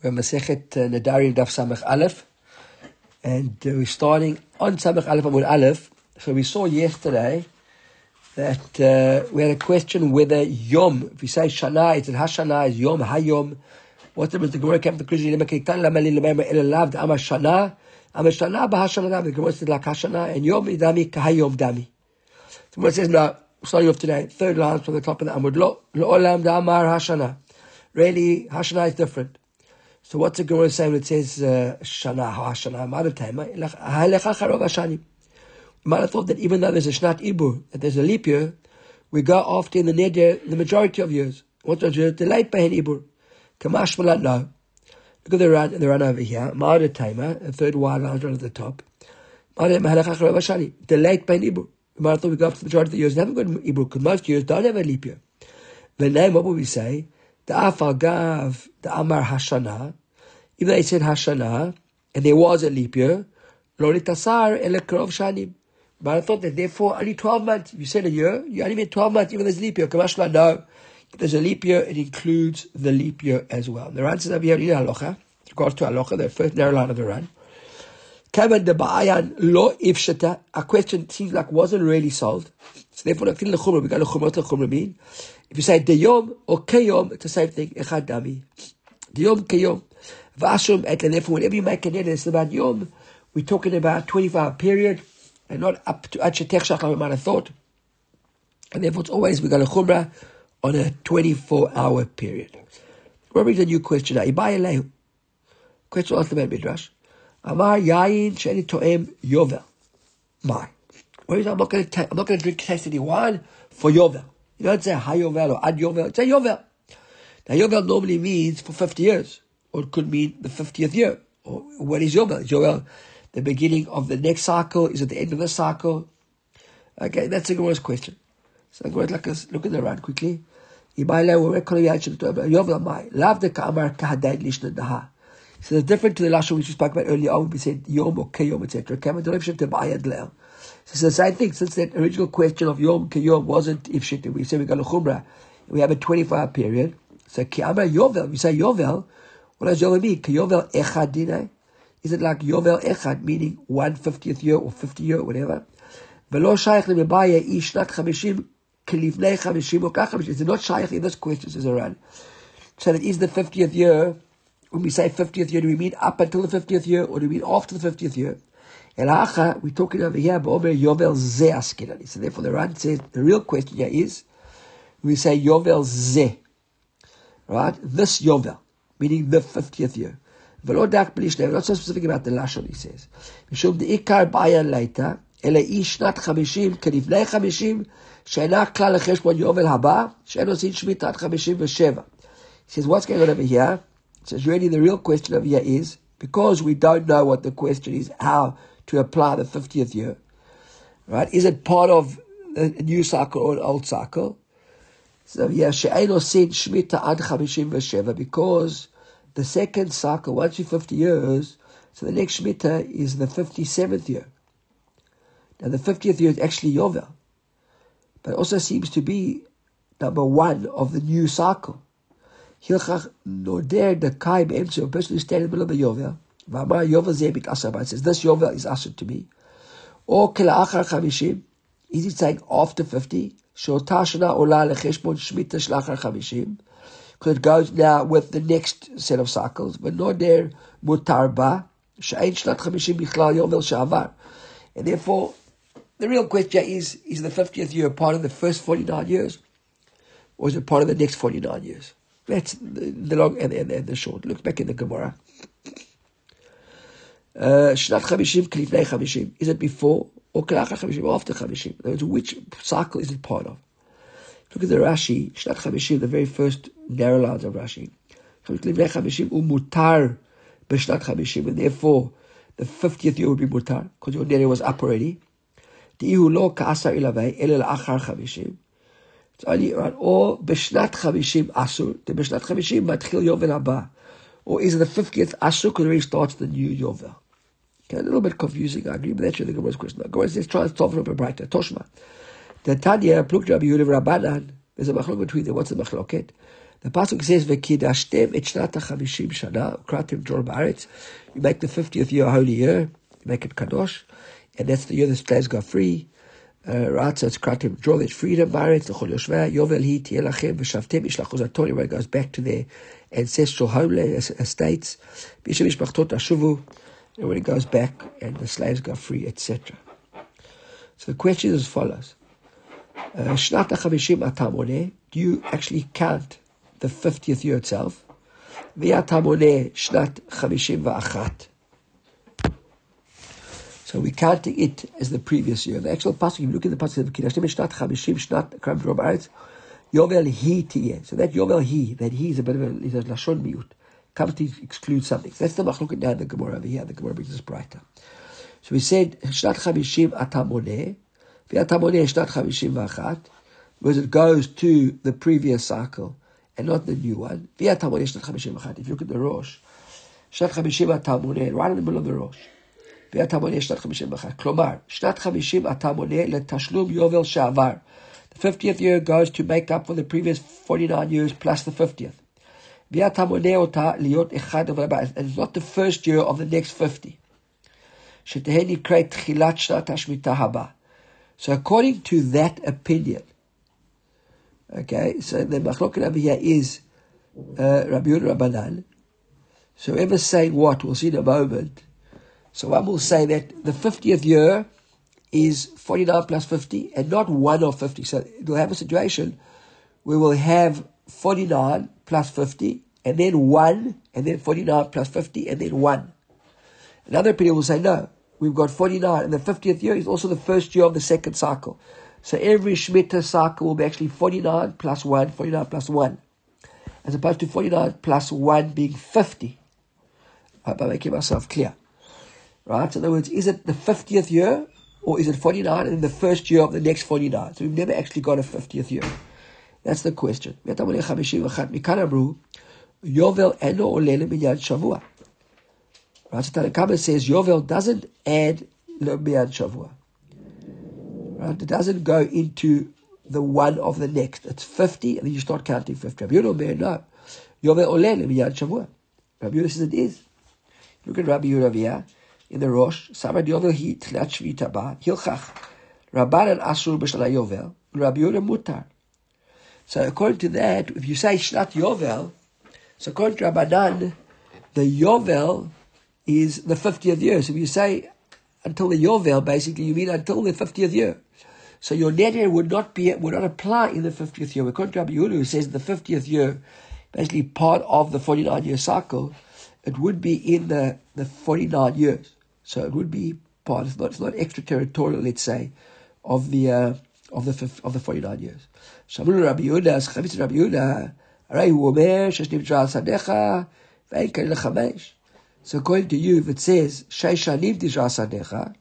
We're Masechet Nadarim Daf Samech Aleph, and uh, we're starting on Samech Aleph Amud Aleph. So we saw yesterday that uh, we had a question whether Yom, if we say Shana, it's in Hashana, is Yom, Hayom. What's the The Gemara came to Krishna, Lema Kektan, Lama Li Lema El Lav, Ama Shana, Ama Shana, Bahashana Dami. The Gemara says like Hashana, and Yom Idami, Kahayom Dami. The Gemara says now, starting off today, third line from the top of the Amud, Lo, Lo Olam Damar Hashana. Really, Hashana is different. So what's the Gemara saying when it says uh, Shana Hashana Madatema? You might have thought that even though there's a Shnat Ibur, that there's a leap year, we go after in the neder the majority of years. What does it? The late Behen Ibur. Kamash Malat no. Look at the run, the run over here. Madatema, the third wide line right at the top. The late Behen Ibur. We might have thought we go after the majority of the years and haven't got Ibur, because most years don't have a leap year. The name, what would we say? The Afagav, the Amar Hashana, even though he said Hashana, and there was a leap year, Lori Tasar Elekrov Shanim. But I thought that therefore only 12 months, you said a year, you only meant 12 months, even there's a leap year. Kamashla, no. If there's a leap year, it includes the leap year as well. The Ran says over here, in Halacha, regards to Halacha, the first narrow line of the Ran. Kavan de Ba'ayan lo ifshata, a question seems like wasn't really solved. So therefore, we got a Chumrah, what the Chumrah mean? If you say Deyom or Keyom, it's the same thing. Echad Dami. Deyom Keyom. Vashum et therefore whenever you make a neder, it's about Yom. We're talking about 24 hour period and not up to Achetech Shach like we might have thought. And therefore it's always we got a Chumrah on a 24 hour period. What brings a new question now? Ibai Elehu. Question asked about Midrash. Amar Yain Sheni Toem Yovel. My. Where is I'm not going to I'm not going to drink taste any wine for Yovel. You don't say Hayovel or Ad Yovel. Say Yovel. Now Yovel normally means for 50 years, or it could mean the 50th year. Or what is Yovel? Is Yovel the beginning of the next cycle? Is it the end of the cycle? Okay, that's a Gemara's question. So I'm going to look at the run quickly. So it's different to the lashon which we spoke about earlier on. We said yom or kayom, etc. So it's the same thing. Since that original question of yom kayom wasn't ifshit, we said we got a chumrah. We have a 24 hour period. So ki'amar yovel, we say yovel. What does yovel mean? Yovel echad dinai. Is it like yovel echad, meaning one fiftieth year or 50 year, or whatever? ולא שייך למבעיה היא שנת חמישים כלפני חמישים או כך חמישים. It's not shaykh in this question, says Iran. So that is the 50th year, when we say 50th year, do we mean up until the 50th year, or do we mean after the 50th year? Elacha, we're talking over here, Omer Yovel Ze Askirani. So therefore the Ran says, the real question here is, we say Yovel Ze. Right? This Yovel, meaning the 50th year. ולא דק בלי שניהם, not so specific about the לשון, he says. משום דעיקר בעיה ליתה, אלא היא שנת חמישים כלפני חמישים, שאינה כלל לחשבון יובל הבא, שאין עושים שמיטת חמישים ושבע. He says, what's going on over here? Says, really the real question over here is, because we don't know what the question is, how to apply the 50th year, right? Is it part of a new cycle or an old cycle? So yeah, she'ein osin shmita ad chamishim v'sheva, because the second cycle, once you're 50 years, so the next shmita is the 57th year. Now the 50th year is actually Yovel, but it also seems to be number one of the new cycle. Hilchach Noder Dakai Be'emtsu, a person who stayed in the middle of a Yovel, V'amar Yovel Zebik Asaba, says, this Yovel is Asher to me. Or Kela'achar Chavishim. is it saying after 50? Shotashana Ola Lecheshbon Shmita Shlachar Chavishim? because it goes now with the next set of cycles. But Noder Mutarba, Sha'in Shlat Chavishim Bichlal Yovel Sha'avar. And therefore, the real question is, is the 50th year part of the first 49 years? Or is it part of the next 49 years? That's the, the long and, and, and, the short. Look back in the Gemara. Uh, Shnat Chavishim, Klifnei Chavishim. Is it before or Kalach Chavishim or after Chavishim? Which cycle is it part of? Look at the Rashi, Shnat Chavishim, the very first narrow lines of Rashi. Klifnei Chavishim umutar b'shnat Chavishim, and therefore the 50th year would be mutar, because your dairy was up already. Di'ihu lo kaasa ilavei, elel achar Chavishim. או בשנת חמישים אסור, בשנת חמישים מתחיל יובל הבא. Or is it the 50th Asuk already starts the new Yovel? Okay, a little bit confusing. I agree, but that's really Gemara's question. The Gemara is trying to solve it a braita. Toshma. The Tanya, Pluk Rabbi Yuliv Rabbanan, there's a machlok between them. What's the machloket? The Pasuk says, V'kidashtem et shnat ha-chamishim shana, ukratim dror ba'aretz. You make the 50th year a holy year, you make it kadosh, and that's the year the slaves go free. Uh, so kratim that freedom ba'aretz l'chol yoshveh yovel hi tiel lachem v'shavtem ishlachu zatori where it goes back to their ancestral homeland estates. B'yishem mishpachtot ashuvu, and when it goes back and the slaves go free, etc. So the question is as follows. Uh, Shnat HaChamishim Atamone, do you actually count the 50th year itself? V'atamone Shnat Chamishim V'achat. So we're counting it as the previous year. The actual pasuk, if you look at the pasuk of Kidashim, Shnat Chamishim Shnat Kram Drom Aretz, Yovel Hi Tiyeh. So that Yovel Hi, that He is a bit of a, is a Lashon Miut. Comes to exclude something. So that's the machloket in the Gemara over here. The Gemara brings this braita. So we said, Shnat Chamishim Atamone, V'atamone Shnat Chamishim V'achat, because it goes to the previous cycle and not the new one. V'atamone Shnat Chamishim V'achat. If you look at the Rosh, Shnat Chamishim Atamone, right in the middle of the Rosh. v'atamone Shnat Chamishim V'achat. Klomar, Shnat Chamishim Atamone Letashlum Yovel Shavar. The 50th year goes to make up for the previous 49 years plus the 50th. V'atamone Ota Liot Echad And it's not the first year of the next 50. שתהא נקראת תחילת שנת השמיטה הבאה. So according to that opinion, okay, so the machloket over here is uh, Rabbi Yehuda Rabbanan. So whoever's saying what, we'll see in a moment. so one will say that the 50th year is 49 plus 50 and not 1 of 50. So we'll have a situation where we'll have 49 plus 50 and then 1 and then 49 plus 50 and then 1. Another opinion will say no we've got 49, and the 50th year is also the first year of the second cycle. So every Shemitah cycle will be actually 49 plus 1, 49 plus 1, as opposed to 49 plus 1 being 50. I hope I'm making myself clear. Right? So in other words, is it the 50th year, or is it 49 and the first year of the next 49? So we've never actually got a 50th year. That's the question. Yovel eno ole minyan shavua. Right, so Tanakama says Yovel doesn't add Lomian Shavua. Right, it doesn't go into the one of the next. It's 50, and then you start counting 50. Rabbi Yehuda no. Yovel Ole Lomian Shavua. Rabbi Yehuda says it is. Look at Rabbi Yehuda in the Rosh. Samad Yovel hi tlat shvita ba. Hilchach. Rabbanan asur b'shala Yovel. Rabbi Yehuda mutar. So according to that, if you say Shnat Yovel, so according to Rabbanan, the Yovel is the 50th year. So if you say until the Yovel, basically, you mean until the 50th year. So your neder would not be would not apply in the 50th year. According to Rabbi Yehuda, who says the 50th year, basically part of the 49 year cycle, it would be in the, the 49 years. So it would be part. It's not, it's not extraterritorial, let's say, of the uh, of the of the 49 years. Shamru Rabbi Yehuda, Chavis Rabbi Yehuda, הרי הוא אומר שיש נמצא על שדיך ואין כאלה חמש. So according to you, if it says Shaishanim Sadecha,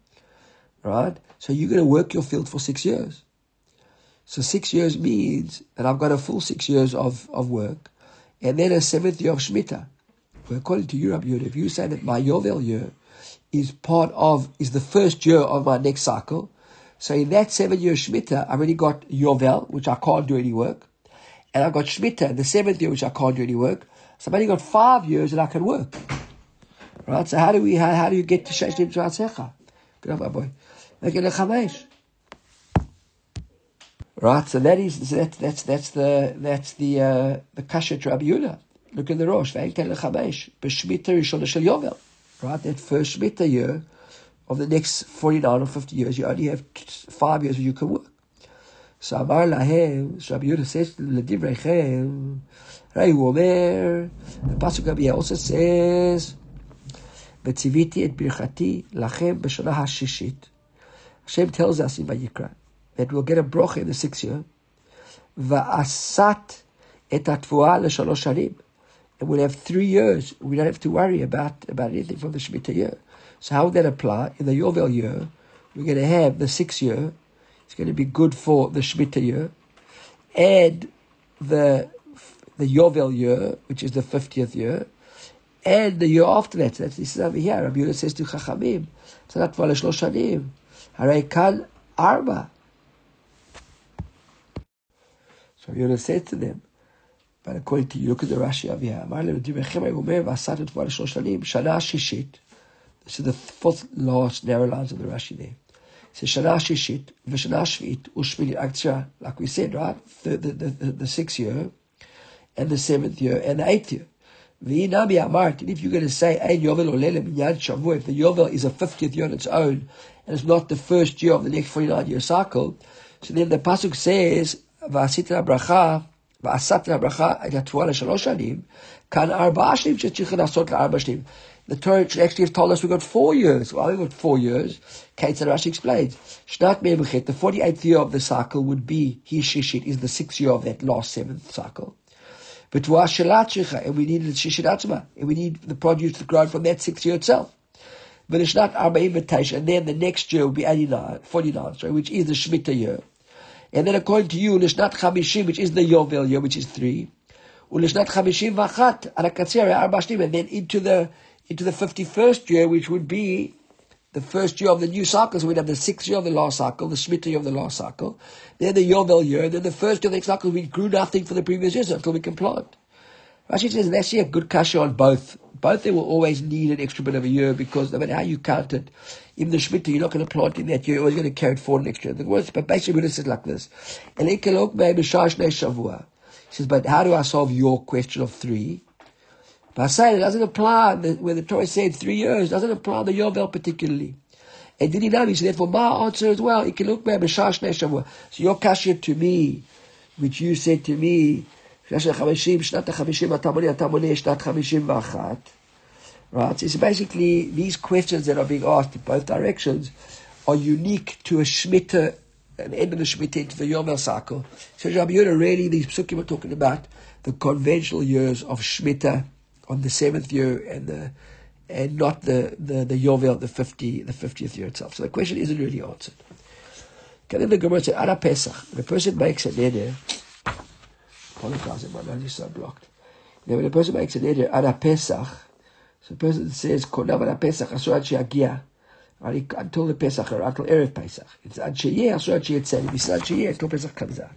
right? So you're going to work your field for six years. So six years means that I've got a full six years of, of work, and then a seventh year of Shemitah. Well, according to you, Rabbi if you say that my Yovel year is part of, is the first year of my next cycle, so in that seven year Shemitah, I've already got Yovel, which I can't do any work, and I've got Shemitah, the seventh year, which I can't do any work. So I've only got five years that I can work. Right? So how do we how, how do you get to Sheish Nim Tratzecha? Good up, boy. Make it a Chamesh. Right, so that is that, that's that's the that's the uh, the kasha to Rabbi Yehuda. Look in the Rosh. V'enkel lechamesh b'shmita rishon shel Yovel right? That first Shemitah year of the next 49 or 50 years, you only have five years where you can work. So Amar Lahem, so Rabbi Yehuda says to Ladivrechem, Rehu Omer, the Pasuk Rabbi also says, Vetziviti et birchati lachem b'shana hashishit. Hashem tells us in Vayikra that we'll get a brocha in the sixth year. Va'asat et atvuah l'shalosh shanim we'll have three years. We don't have to worry about, about anything from the Shemitah year. So how would that apply? In the Yovel year, we're going to have the sixth year. It's going to be good for the Shemitah year. Add the the Yovel year, which is the 50th year, and the year after that. That's, this is over here. Rabbi Yehuda says to Chachamim, Tzanat v'ale shlosh shanim, harei kan arba. So Yehuda said to them, but according to you, look at the Rashi over here. Shana Shishit. This is the fourth last narrow lines of the Rashi there. It says Shana Shishit, V'Shana Shvit, Ushmini Aktsha, like we said, right? The, the, the, the, sixth year, and the seventh year, and the eighth year. V'inami Amart, and if you're going to say Ein Yovel Olelem Yad Shavu, if the Yovel is a 50th year on its own, and it's not the first year of the next 49 year cycle, so then the Pasuk says, V'asitra Bracha, ועשת לברכה את התבואה לשלוש שנים, כאן ארבעה שנים שצריכים לעשות לארבע שנים. The Torah actually have told us we got four years. Well, we got four years. Kate Rashi explains. Shnat Memechet, the 48th year of the cycle would be, he shishit, is the sixth year of that last seventh cycle. But Shelat and we need the shishit and we need the produce to grow from that sixth year itself. But it's not Arba invitation, and then the next year will be 89, 49, sorry, which is the Shemitah year. And then according to you, Lishnat Chamishim, which is the Yovel year, which is three, Ulishnat Chamishim Vachat, Arakatzir, Arba and then into the into the 51st year, which would be the first year of the new cycle. So we'd have the sixth year of the last cycle, the Shemitah year of the last cycle, then the Yovel year, then the first year of the next cycle, we grew nothing for the previous years until we can plant. Rashi says, that's a good kasha on both. Both they will always need an extra bit of a year because no matter how you count it, even the Shemitah, you're not going to plant in that year, you're always going to carry it forward next year. The words, but basically, it says like this. He says, but how do I solve your question of three? By saying it doesn't apply where the Torah said three years, doesn't apply the Yovel particularly. And did he know? He said, therefore, my answer as well, so your kasha to me, which you said to me, שנת החמישים אתה מונה, אתה מונה שנת חמישים ואחת. Right? So basically, these questions that are being asked in both directions are unique to a Shemitah, an end of the Shemitah into the Yovel cycle. So Rabbi Yehuda, really, these psukim are talking about the conventional years of Shemitah on the seventh year and the and not the, the, the Yovel, the 50, the 50th year itself. So the question isn't really answered. Okay, then the Gemara said, Ara Pesach, a person makes a neder, apologize, my nose is so blocked. Now, when a person makes a neder, Ara Pesach, so the person says, Konav Pesach, Asur Ad until the Pesach or until Erev Pesach. It's Ad Sheyeh, Asur Ad If Ad Sheyeh, until Pesach comes out.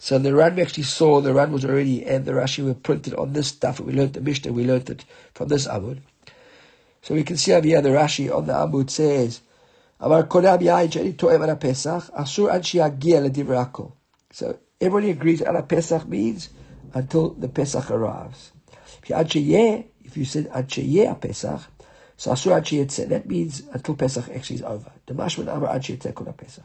So the Ran we actually saw, the Ran was already, and the Rashi were printed on this stuff. We learned the Mishnah, we learned it from this Amud. So we can see over here the Rashi on the Amud says, Pesach, Asur Ad. So everybody agrees Ala Pesach means until the Pesach arrives. If you said Ad Sheyeh Pesach, so Asur Ad Sheyetze, that means until Pesach actually is over. The Mashman Amar Ad Sheyetze Kol Pesach.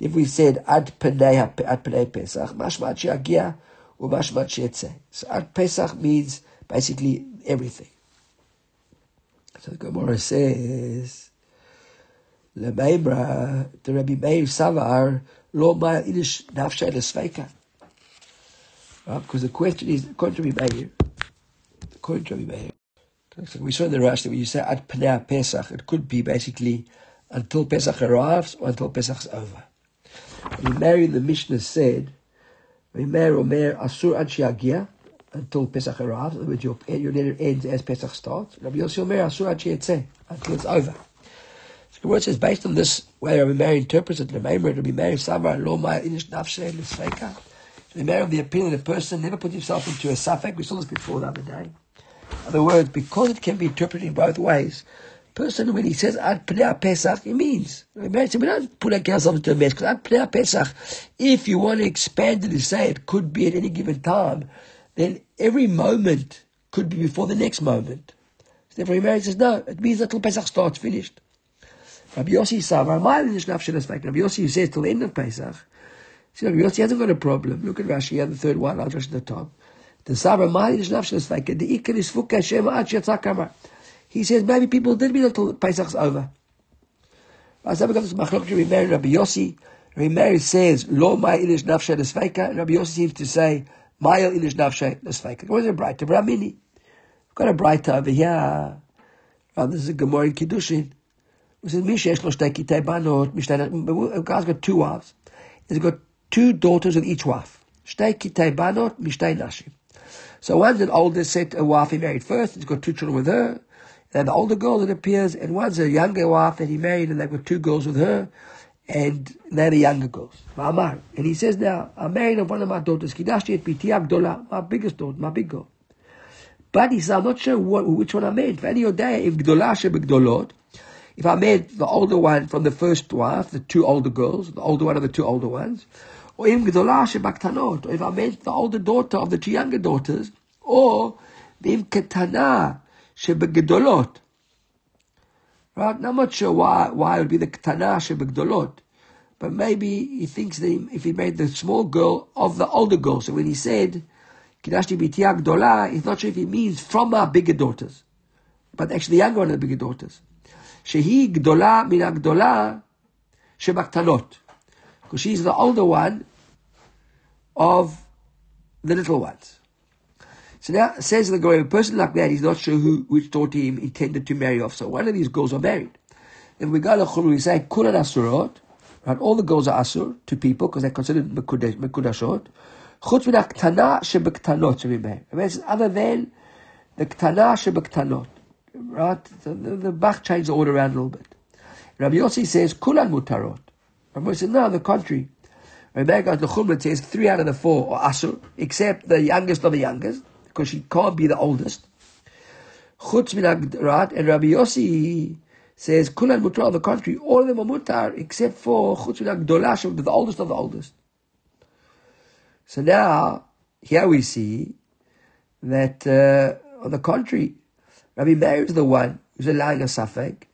If we said ad penei ad penei Pesach, mashmat sheagia umashmat sheetze. So ad Pesach means basically everything. So the Gemara says, Lemeimra, the Rabbi Meir Savar, lo ma inish nafshay lesveika. Because the question is, Rabbi Meir, to Rabbi Meir, so we saw in the Rashi when you say at penei Pesach, it could be basically until Pesach arrives or until Pesach's over. Meir, the Mishnah said, Mer Omer Asur Ad Shiagia, until Pesach arrives, in other words, your, your letter ends as Pesach starts. Rabbi Yossi Omer Asur Ad Shietze, until it's over. So the word says, based on this, way Rabbi Meir interprets it, Rabbi Meir Savar Lo Ma Inish Nafshe L'Sfeika. Rabbi Meir of the opinion that a person never put himself into a suffix. We saw this before the other day. In other words, because it can be interpreted in both ways, person, when he says Ad Pnei Pesach, he means. We don't put ourselves into a mess, because Ad Pnei Pesach, if you want to expand it and say it could be at any given time, then every moment could be before the next moment. So therefore, he says, no, it means until Pesach starts, finished. Rabbi Yossi my Rabbi Yossi says till the end of Pesach, Rabbi Yossi hasn't got a problem. Look at Rashi, had the third one, I'll just at the top. The Savar, my the Ikar is Shema Ad Shetzak he says maybe people did until Pesach's over. Rabbi Yossi, Rabbi says, Lo my ilish nafshe nesfeika, Rabbi Yossi seems to say, Ma'il ilish nafshe nesfeika. Where's a braita? Bramini. We've got a braita over here. Oh, this is a Gemara in Kiddushin. Shtei kitei banot, a guy's got two wives. He's got two daughters with each wife. Shtei kitei banot, nashim. So one's an older set, a wife he married first, he's got two children with her. And the older girl that appears, and one's a younger wife that he married, and they've got two girls with her. and they're the younger girls. And he says now, I'm married of one of my daughters, Kidashti et Agdola, my biggest daughter, my big girl. But he says, I'm not sure what, which one I made. If I made the older one from the first wife, the two older girls, the older one of the two older ones, or if Gdolah Shebaktanot, or if I made the older daughter of the two younger daughters, or Im Ketana Shebegdolot, Right? I'm not sure why, why it would be the Ketana Shebegdolot. But maybe he thinks that if he made the small girl of the older girl. So when he said, Kidashti Bitia Gdola, he's not sure if he means from our bigger daughters. But actually the younger one of the bigger daughters. Shehi Gdola min Gdola Shebaktanot. Because she's the older one of the little ones. So now says the Goy, a person like that, he's not sure who which daughter he intended to marry off. So one of these girls are married. If we go to Chulu, we say Kulan Asurot, right? All the girls are Asur to people because they're considered Mekudashot. Chutz min Ktana shebektanot shebimeh. Other than the Ktana shebektanot. Right? The, the, the Bach changed the order around a little bit. Rabbi Yossi says Kulan mutarot. Rabbi Yossi says, no, the contrary. Rabbi goes to Chumra says three out of the four are Asur, except the youngest of the youngest because she can't be the oldest. Chutz minagrat and Rabbi Yossi says kulan mutar of the country. All of them are mutar except for chutz minagdolash, the oldest of the oldest. So now here we see that uh, on the contrary, Rabbi Meir is the one who's allowing a safek,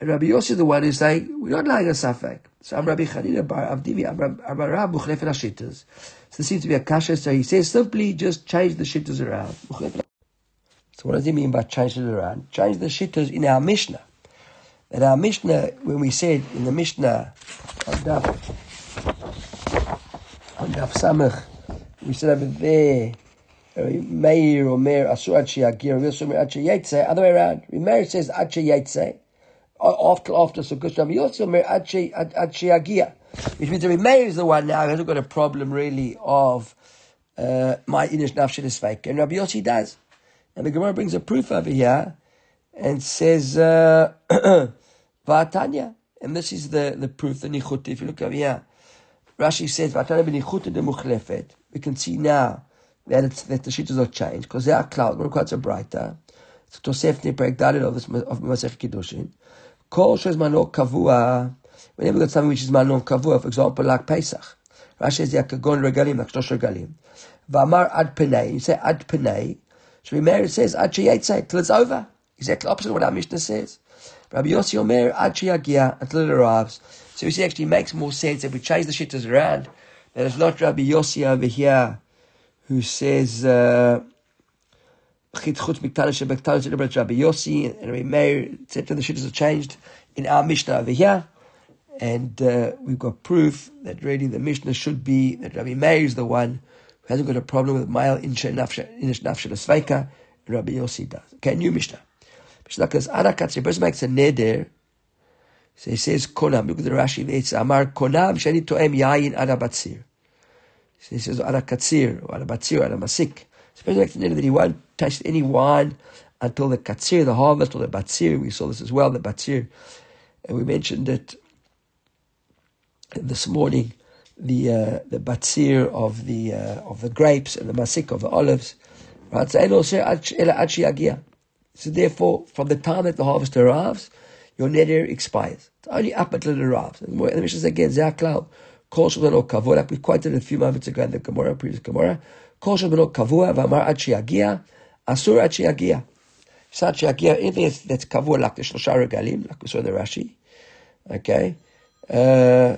and Rabbi Yossi the one who's saying we're not allowing a safek. So I'm Rabbi Chanina Bar Avdimi, I'm Rabbi Buchlef Hashitas. So there seems to be a kasha. So he says simply just change the shittas around. So what does he mean by change it around? Change the shittas in our Mishnah. In our Mishnah, when we said in the Mishnah on Daf, on Daf Samach, we said over there, Meir or Meir Asur Achi Agir, Yosur Achi Yetze, other way around. Meir says Achi Yetze, after after Sukkot Yossi Meir Achi Agir which means Rabbi Meir is the one now who hasn't got a problem really of uh, my inish nafshid is fake, and Rabbi Yossi does. And the Gemara brings a proof over here and says uh, Vatanya, and this is the the proof the nichut. If you look over here, Rashi says Vatanya b'nichut de muchlefet. We can see now that it's, that the shittas are changed because they are cloud. We're quite a braita. It's Tosefni breakdown of of Masech Kiddushin. Kol shezmano kavua Whenever you got something which is manon kavua, for example, like Pesach, Rashi says yakagon regalim, like shlosh regalim. V'amar ad penei, you say ad penei, Shri Meir says ad sheyetze, till it's over. Exactly opposite of what our Mishnah says. Rabbi Yossi Omer ad sheyagia, until it arrives. So you see, actually makes more sense if we change the shittas around, that it's not Rabbi Yossi over here who says, uh, chutz miktana shebektana Rabbi Yossi and Rabbi Meir, etc. The shittas have changed in our Mishnah over here. And uh, we've got proof that really the Mishnah should be that Rabbi Meir is the one who hasn't got a problem with mile insha inish nafsha lesveika, and Rabbi Yossi does. Okay, new Mishnah. Mishnah says, Arakat, the person makes a neder, so he says, Konam, look at the Rashi, it's Amar Konam, Shani Toem Yayin Arabatzir. So he says, Arakatzir, or Arabatzir, or Aramasik. The person makes that he won't taste any wine until the Katzir, the harvest, or the Batzir. We saw this as well, the Batzir. And we mentioned it this morning the uh, the batzir of the uh, of the grapes and the masik of the olives. Right? So therefore, from the time that the harvest arrives, your neder expires. It's only up until it arrives. And the says again, Zaklau, Kol Shabbat Kavua, like we quoted a few moments ago in the Gemara, previous Gemara, Asur anything that's, Kavua, like the Shlosha Regalim, like we saw in the Rashi, okay, uh,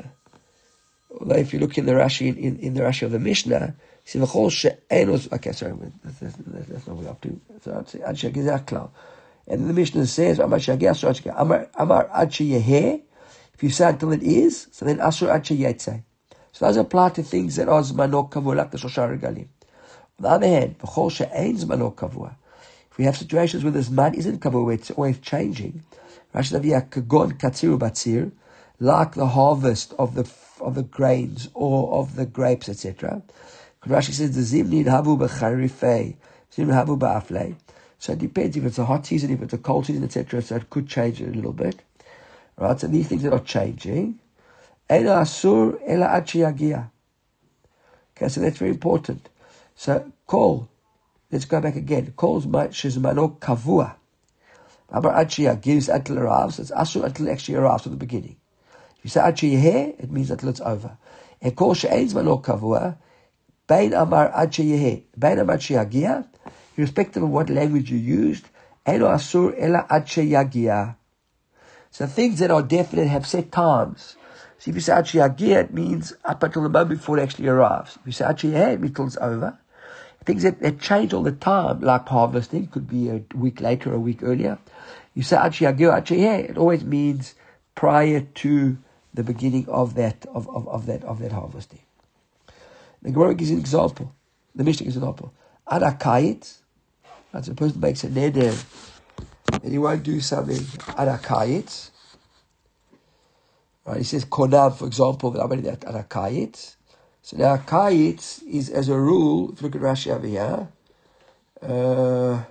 if you look in the Rashi in, the Rashi of the Mishnah, see the whole she'enos. Okay, sorry, that's, that's, not what we're up to. So ad shegizaklau. And the Mishnah says, Amar shagiyah Amar Amar ad If you say until it is, so then asur ad sheyetze. So those apply to things that are zmanok kavua, like the. On the other hand. If we have situations where this man isn't kavua, where it's always changing, Rashi Naviyah kagon katziru batzir, like the harvest of the of the grains or of the grapes, etc. Rashi says the zimnin havu b'charifei, zimnin havu ba'aflei. So it depends if it's a hot season, if it's a cold season, etc. So it could change it a little bit, right? So these things are not changing, Ela asur ela ad Okay, so that's very important. So kol, let's go back again. Kol's shizmano kavua. Amar ad gives until it arrives. It's asur until actually arrives from the beginning. If you say ad it means until it's over. And kol she'ein zmano kavua, bein amar ad sheyeh, bein amar sheyagia, irrespective of what language you used, eno asur ela sheyagia. So things that are definite have set times. So if you say Achiyagia, it means up until the moment before it actually arrives. If you say Achiyah, it means till it's over. Things that, that change all the time, like harvesting, could be a week later or a week earlier. You say Achiyagir, Achiyah, it always means prior to the beginning of that, of, of, of that, of that harvesting. The Gemara gives an example. The Mishnah gives an example. Adakayit, that's a person makes a neder and he won't do something arakayit. Right? He says konav, for example, that I'm that arakayit. So now kayit is as a rule, if you look at Rashi over here, uh,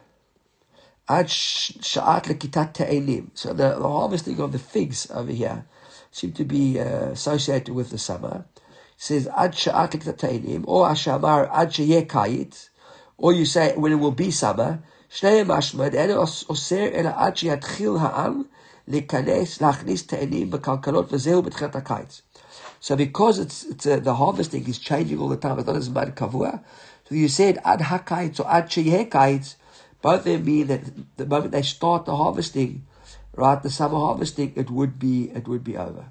ad sha'at lekitat te'elim. So the, the harvesting of the figs over here seem to be uh, associated with the summer. It says ad sha'at lekitat te'elim, or ashamar ad she'yeh kayit, or you say when it will be summer, שניהם משמע, אין אוסר אלא עד שיתחיל העם להיכנס, להכניס תאנים בכלכלות, וזהו בתחילת הקיץ. So because it's, it's uh, the harvesting is changing all the time, it's not as much kavua. So you said ad hakaitz or ad sheyekaitz, both of them mean that the moment they start the harvesting, right, the summer harvesting, it would be it would be over.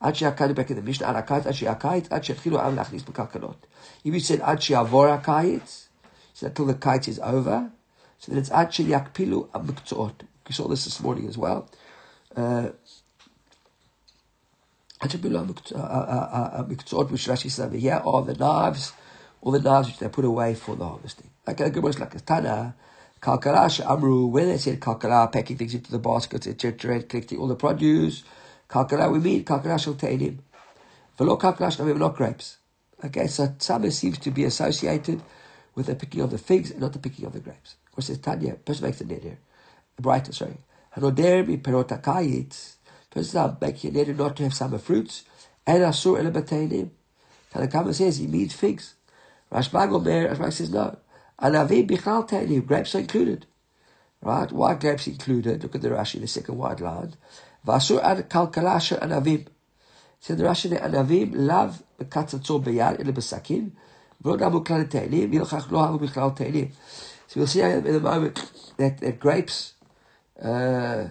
עד שהקיץ, back in the Mishnah, עד הקיץ, עד שהקיץ, עד שיתחילו העם להכניס בכלכלות. If you said עד שיעבור הקיץ, so until the kites is over, so that it's actually yakpilu amiktuot. We saw this this morning as well. Uh, amiktuot, which Rashi says over here, are the knives, or the knives which they put away for the harvesting. Okay, good like a Tana, Kalkarash Amru, when they said Kalkara, packing things into the baskets, etc., collecting all the produce, Kalkara, we mean Kalkara shall him. Velo Kalkarash, no, not grapes. Okay, so summer seems to be associated with the picking of the figs and not the picking of the grapes or says Tanya, person makes a neder, a braita, sorry. Hanoder mi perota Pesav Bekianenu not to have summer fruits. And Asur Elebatainim. Kalakama says he means figs. Rashbag Omer, Rashbag says no. Anavim Bichal Tainim, grapes are included. Right? Why grapes included? Look at the Rashi, the second wide line. Vasur ad kalkalasha anavim. Said the Rashi, the anavim lav bekatzatzor beyad ele besakin. V'lo namu klal teilim, lo hamu bichlal. So we'll see in a moment that, that grapes, uh,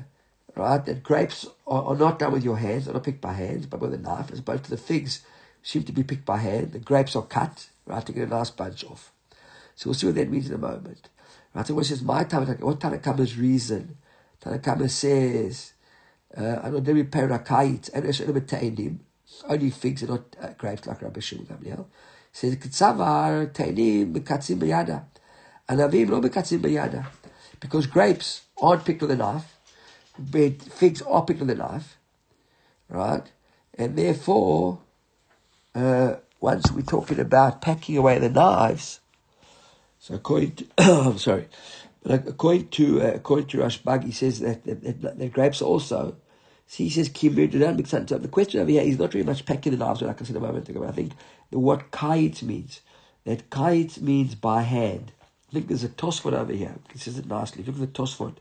right, that grapes are, are, not done with your hands, they're not picked by hands, but with a knife, as opposed to the figs seem to be picked by hand. The grapes are cut, right, to get a nice bunch off. So we'll see what that means in a moment. Right, so what says, my Tanakh, what Tanakama's reason? Tanakama says, uh, only figs and not uh, grapes like Rabbi Shimon Gamliel. Says, Kitzavar, Tainim, Mekatzim B'yada. Anavim lo mekatzim b'yada. Because grapes aren't picked with a knife, but figs are picked with a knife, right? And therefore, uh, once we're talking about packing away the knives, so according to, I'm sorry, but according to uh, according to Rashbag, he says that, that, that, that grapes also. See, he says the question over here is not very much packing the knives, like I said a moment ago. I think what kite means. That kite means by hand. Look, there's a Tosfot over here. He says it nicely. Look at the Tosfot.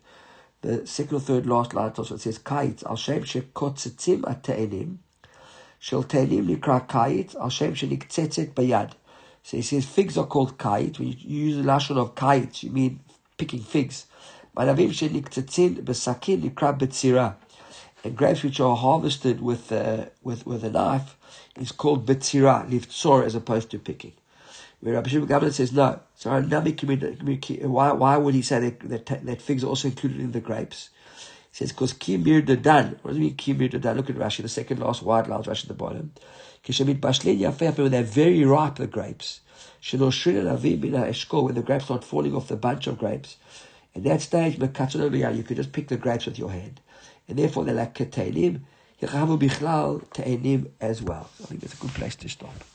The second or third last line of Tosfot says, Kait, al shem shekotzetzim ateinim, shel teinim nikra kait, al shem sheniktetzet bayad. So he says figs are called kait. When you use the lashon of kait, you mean picking figs. Manavim sheniktetzin besakin nikra betzira. And grapes which are harvested with, uh, with, with a knife is called betzira, liftzor, as opposed to picking. Rabbi Shimon Gamliel says no. So why why would he say that that, that figs are also included in the grapes? He says because kimir dan. What does it mean kimir dan? Look at Rashi, the second last wide lines, Rashi at the bottom. When they're very ripe, the grapes. When the grapes start falling off the bunch of grapes. At that stage, you could just pick the grapes with your hand. And therefore, they're like ketelim. as well. I think that's a good place to stop.